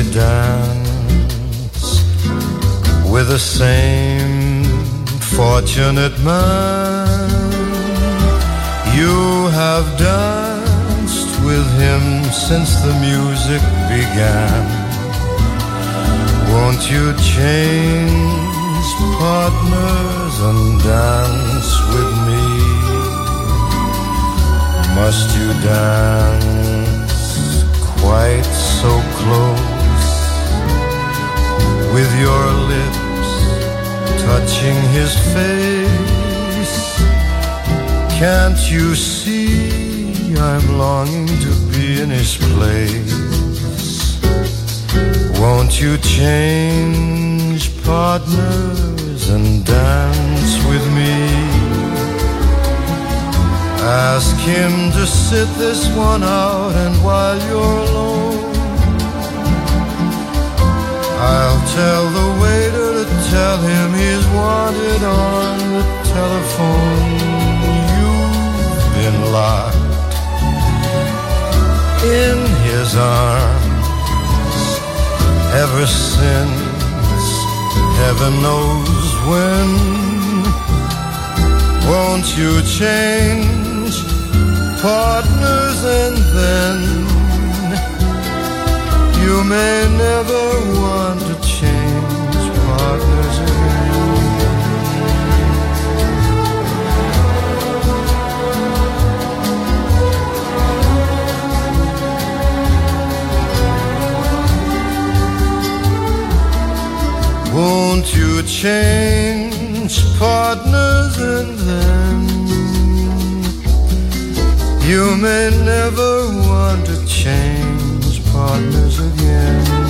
every dance with the same fortunate man? You have danced with him since the music began. Won't you change partners and dance with me? Must you dance quite so close with your lips touching his face? Can't you see I'm longing to be in his place? Won't you change partners and dance with me? Ask him to sit this one out, and while you're alone, I'll tell the waiter to tell him he's wanted on the telephone. You've been locked in his arms ever since heaven knows when. Won't you change partners and then you may never want to change partners again? Won't you change partners and then you may never want to change partners again?